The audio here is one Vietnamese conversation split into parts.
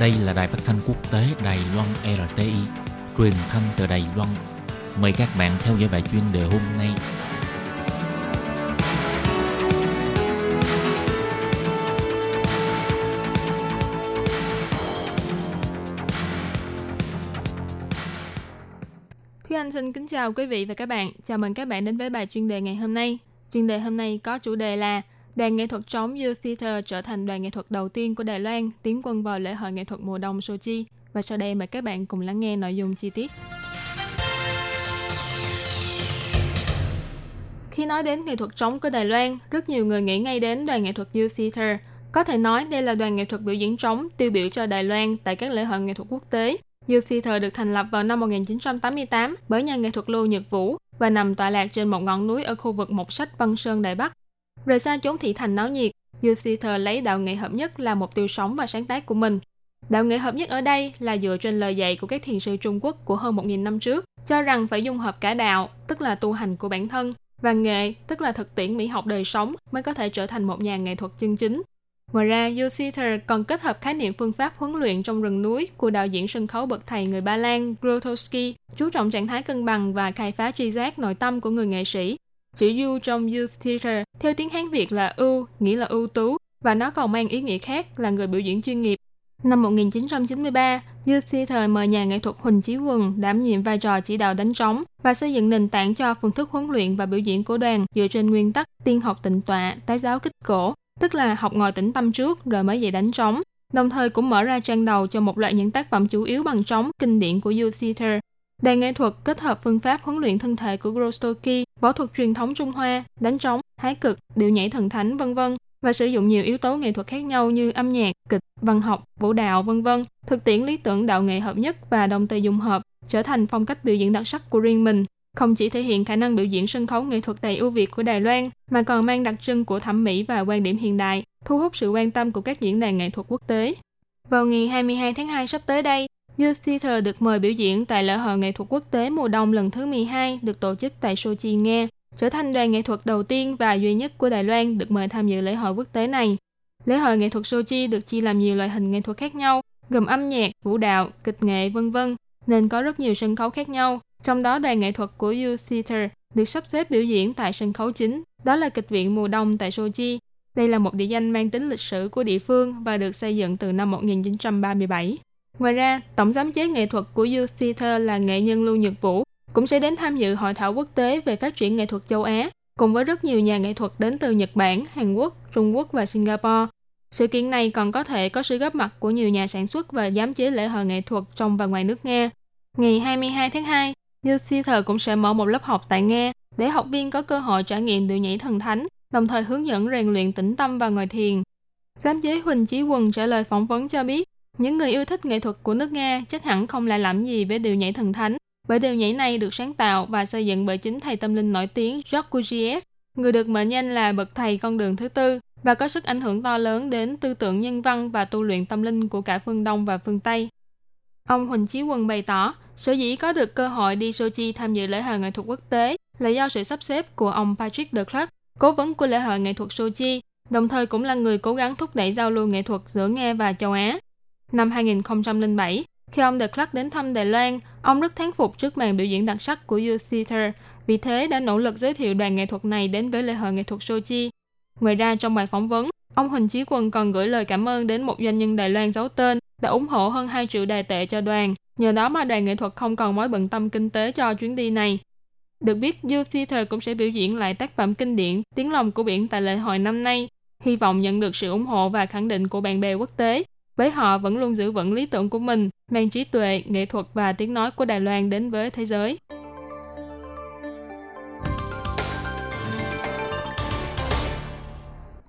Đây là đài phát thanh quốc tế Đài Loan RTI, truyền thanh từ Đài Loan. Mời các bạn theo dõi bài chuyên đề hôm nay. Thúy Anh xin kính chào quý vị và các bạn. Chào mừng các bạn đến với bài chuyên đề ngày hôm nay. Chuyên đề hôm nay có chủ đề là Đoàn nghệ thuật trống Youth Theater trở thành đoàn nghệ thuật đầu tiên của Đài Loan tiến quân vào lễ hội nghệ thuật mùa đông Sochi. Và sau đây mời các bạn cùng lắng nghe nội dung chi tiết. Khi nói đến nghệ thuật trống của Đài Loan, rất nhiều người nghĩ ngay đến đoàn nghệ thuật Youth Theater. Có thể nói đây là đoàn nghệ thuật biểu diễn trống tiêu biểu cho Đài Loan tại các lễ hội nghệ thuật quốc tế. Youth Theater được thành lập vào năm 1988 bởi nhà nghệ thuật Lưu Nhật Vũ và nằm tọa lạc trên một ngọn núi ở khu vực Mộc Sách Văn Sơn Đài Bắc. Rời xa chốn thị thành náo nhiệt, Youth Theater lấy đạo nghệ hợp nhất là mục tiêu sống và sáng tác của mình. Đạo nghệ hợp nhất ở đây là dựa trên lời dạy của các thiền sư Trung Quốc của hơn 1.000 năm trước, cho rằng phải dung hợp cả đạo, tức là tu hành của bản thân, và nghệ, tức là thực tiễn mỹ học đời sống mới có thể trở thành một nhà nghệ thuật chân chính. Ngoài ra, Youth Theater còn kết hợp khái niệm phương pháp huấn luyện trong rừng núi của đạo diễn sân khấu bậc thầy người Ba Lan Grotowski, chú trọng trạng thái cân bằng và khai phá tri giác nội tâm của người nghệ sĩ. Chữ U trong Youth Theater theo tiếng Hán Việt là ưu, nghĩa là ưu tú, và nó còn mang ý nghĩa khác là người biểu diễn chuyên nghiệp. Năm 1993, Youth Theater mời nhà nghệ thuật Huỳnh Chí Quần đảm nhiệm vai trò chỉ đạo đánh trống và xây dựng nền tảng cho phương thức huấn luyện và biểu diễn của đoàn dựa trên nguyên tắc tiên học tịnh tọa, tái giáo kích cổ, tức là học ngồi tĩnh tâm trước rồi mới dạy đánh trống. Đồng thời cũng mở ra trang đầu cho một loạt những tác phẩm chủ yếu bằng trống kinh điển của Youth Theater. Đàn nghệ thuật kết hợp phương pháp huấn luyện thân thể của grostoki võ thuật truyền thống Trung Hoa, đánh trống, thái cực, điệu nhảy thần thánh vân vân và sử dụng nhiều yếu tố nghệ thuật khác nhau như âm nhạc, kịch, văn học, vũ đạo vân vân, thực tiễn lý tưởng đạo nghệ hợp nhất và đồng tề dung hợp trở thành phong cách biểu diễn đặc sắc của riêng mình không chỉ thể hiện khả năng biểu diễn sân khấu nghệ thuật đầy ưu việt của Đài Loan, mà còn mang đặc trưng của thẩm mỹ và quan điểm hiện đại, thu hút sự quan tâm của các diễn đàn nghệ thuật quốc tế. Vào ngày 22 tháng 2 sắp tới đây, Youth Theater được mời biểu diễn tại lễ hội nghệ thuật quốc tế mùa đông lần thứ 12 được tổ chức tại Sochi, Nga, trở thành đoàn nghệ thuật đầu tiên và duy nhất của Đài Loan được mời tham dự lễ hội quốc tế này. Lễ hội nghệ thuật Sochi được chia làm nhiều loại hình nghệ thuật khác nhau, gồm âm nhạc, vũ đạo, kịch nghệ, vân vân, nên có rất nhiều sân khấu khác nhau. Trong đó đoàn nghệ thuật của Youth Theater được sắp xếp biểu diễn tại sân khấu chính, đó là kịch viện mùa đông tại Sochi. Đây là một địa danh mang tính lịch sử của địa phương và được xây dựng từ năm 1937. Ngoài ra, tổng giám chế nghệ thuật của Youth Theater là nghệ nhân Lưu Nhật Vũ cũng sẽ đến tham dự hội thảo quốc tế về phát triển nghệ thuật châu Á, cùng với rất nhiều nhà nghệ thuật đến từ Nhật Bản, Hàn Quốc, Trung Quốc và Singapore. Sự kiện này còn có thể có sự góp mặt của nhiều nhà sản xuất và giám chế lễ hội nghệ thuật trong và ngoài nước Nga. Ngày 22 tháng 2, Youth Theater cũng sẽ mở một lớp học tại Nga để học viên có cơ hội trải nghiệm điệu nhảy thần thánh, đồng thời hướng dẫn rèn luyện tĩnh tâm và ngồi thiền. Giám chế Huỳnh Chí Quần trả lời phỏng vấn cho biết, những người yêu thích nghệ thuật của nước Nga chắc hẳn không lại làm gì với điệu nhảy thần thánh, bởi điệu nhảy này được sáng tạo và xây dựng bởi chính thầy tâm linh nổi tiếng George Gurdjieff, người được mệnh danh là bậc thầy con đường thứ tư và có sức ảnh hưởng to lớn đến tư tưởng nhân văn và tu luyện tâm linh của cả phương Đông và phương Tây. Ông Huỳnh Chí Quân bày tỏ, sở dĩ có được cơ hội đi Sochi tham dự lễ hội nghệ thuật quốc tế là do sự sắp xếp của ông Patrick de Klerk, cố vấn của lễ hội nghệ thuật Sochi, đồng thời cũng là người cố gắng thúc đẩy giao lưu nghệ thuật giữa Nga và châu Á. Năm 2007, khi ông The Clark đến thăm Đài Loan, ông rất thán phục trước màn biểu diễn đặc sắc của Youth Theater, vì thế đã nỗ lực giới thiệu đoàn nghệ thuật này đến với lễ hội nghệ thuật Sochi. Ngoài ra, trong bài phỏng vấn, ông Huỳnh Chí Quân còn gửi lời cảm ơn đến một doanh nhân Đài Loan giấu tên đã ủng hộ hơn 2 triệu đài tệ cho đoàn. Nhờ đó mà đoàn nghệ thuật không còn mối bận tâm kinh tế cho chuyến đi này. Được biết, Youth Theater cũng sẽ biểu diễn lại tác phẩm kinh điển Tiếng lòng của biển tại lễ hội năm nay, hy vọng nhận được sự ủng hộ và khẳng định của bạn bè quốc tế. Với họ vẫn luôn giữ vững lý tưởng của mình, mang trí tuệ, nghệ thuật và tiếng nói của Đài Loan đến với thế giới.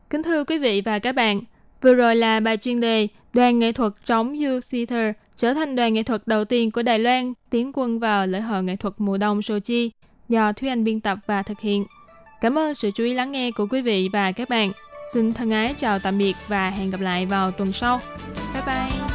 Kính thưa quý vị và các bạn, vừa rồi là bài chuyên đề Đoàn nghệ thuật trống Youth Theater trở thành đoàn nghệ thuật đầu tiên của Đài Loan tiến quân vào lễ hội nghệ thuật mùa đông Sochi do Thúy Anh biên tập và thực hiện. Cảm ơn sự chú ý lắng nghe của quý vị và các bạn. Xin thân ái chào tạm biệt và hẹn gặp lại vào tuần sau. Bye bye!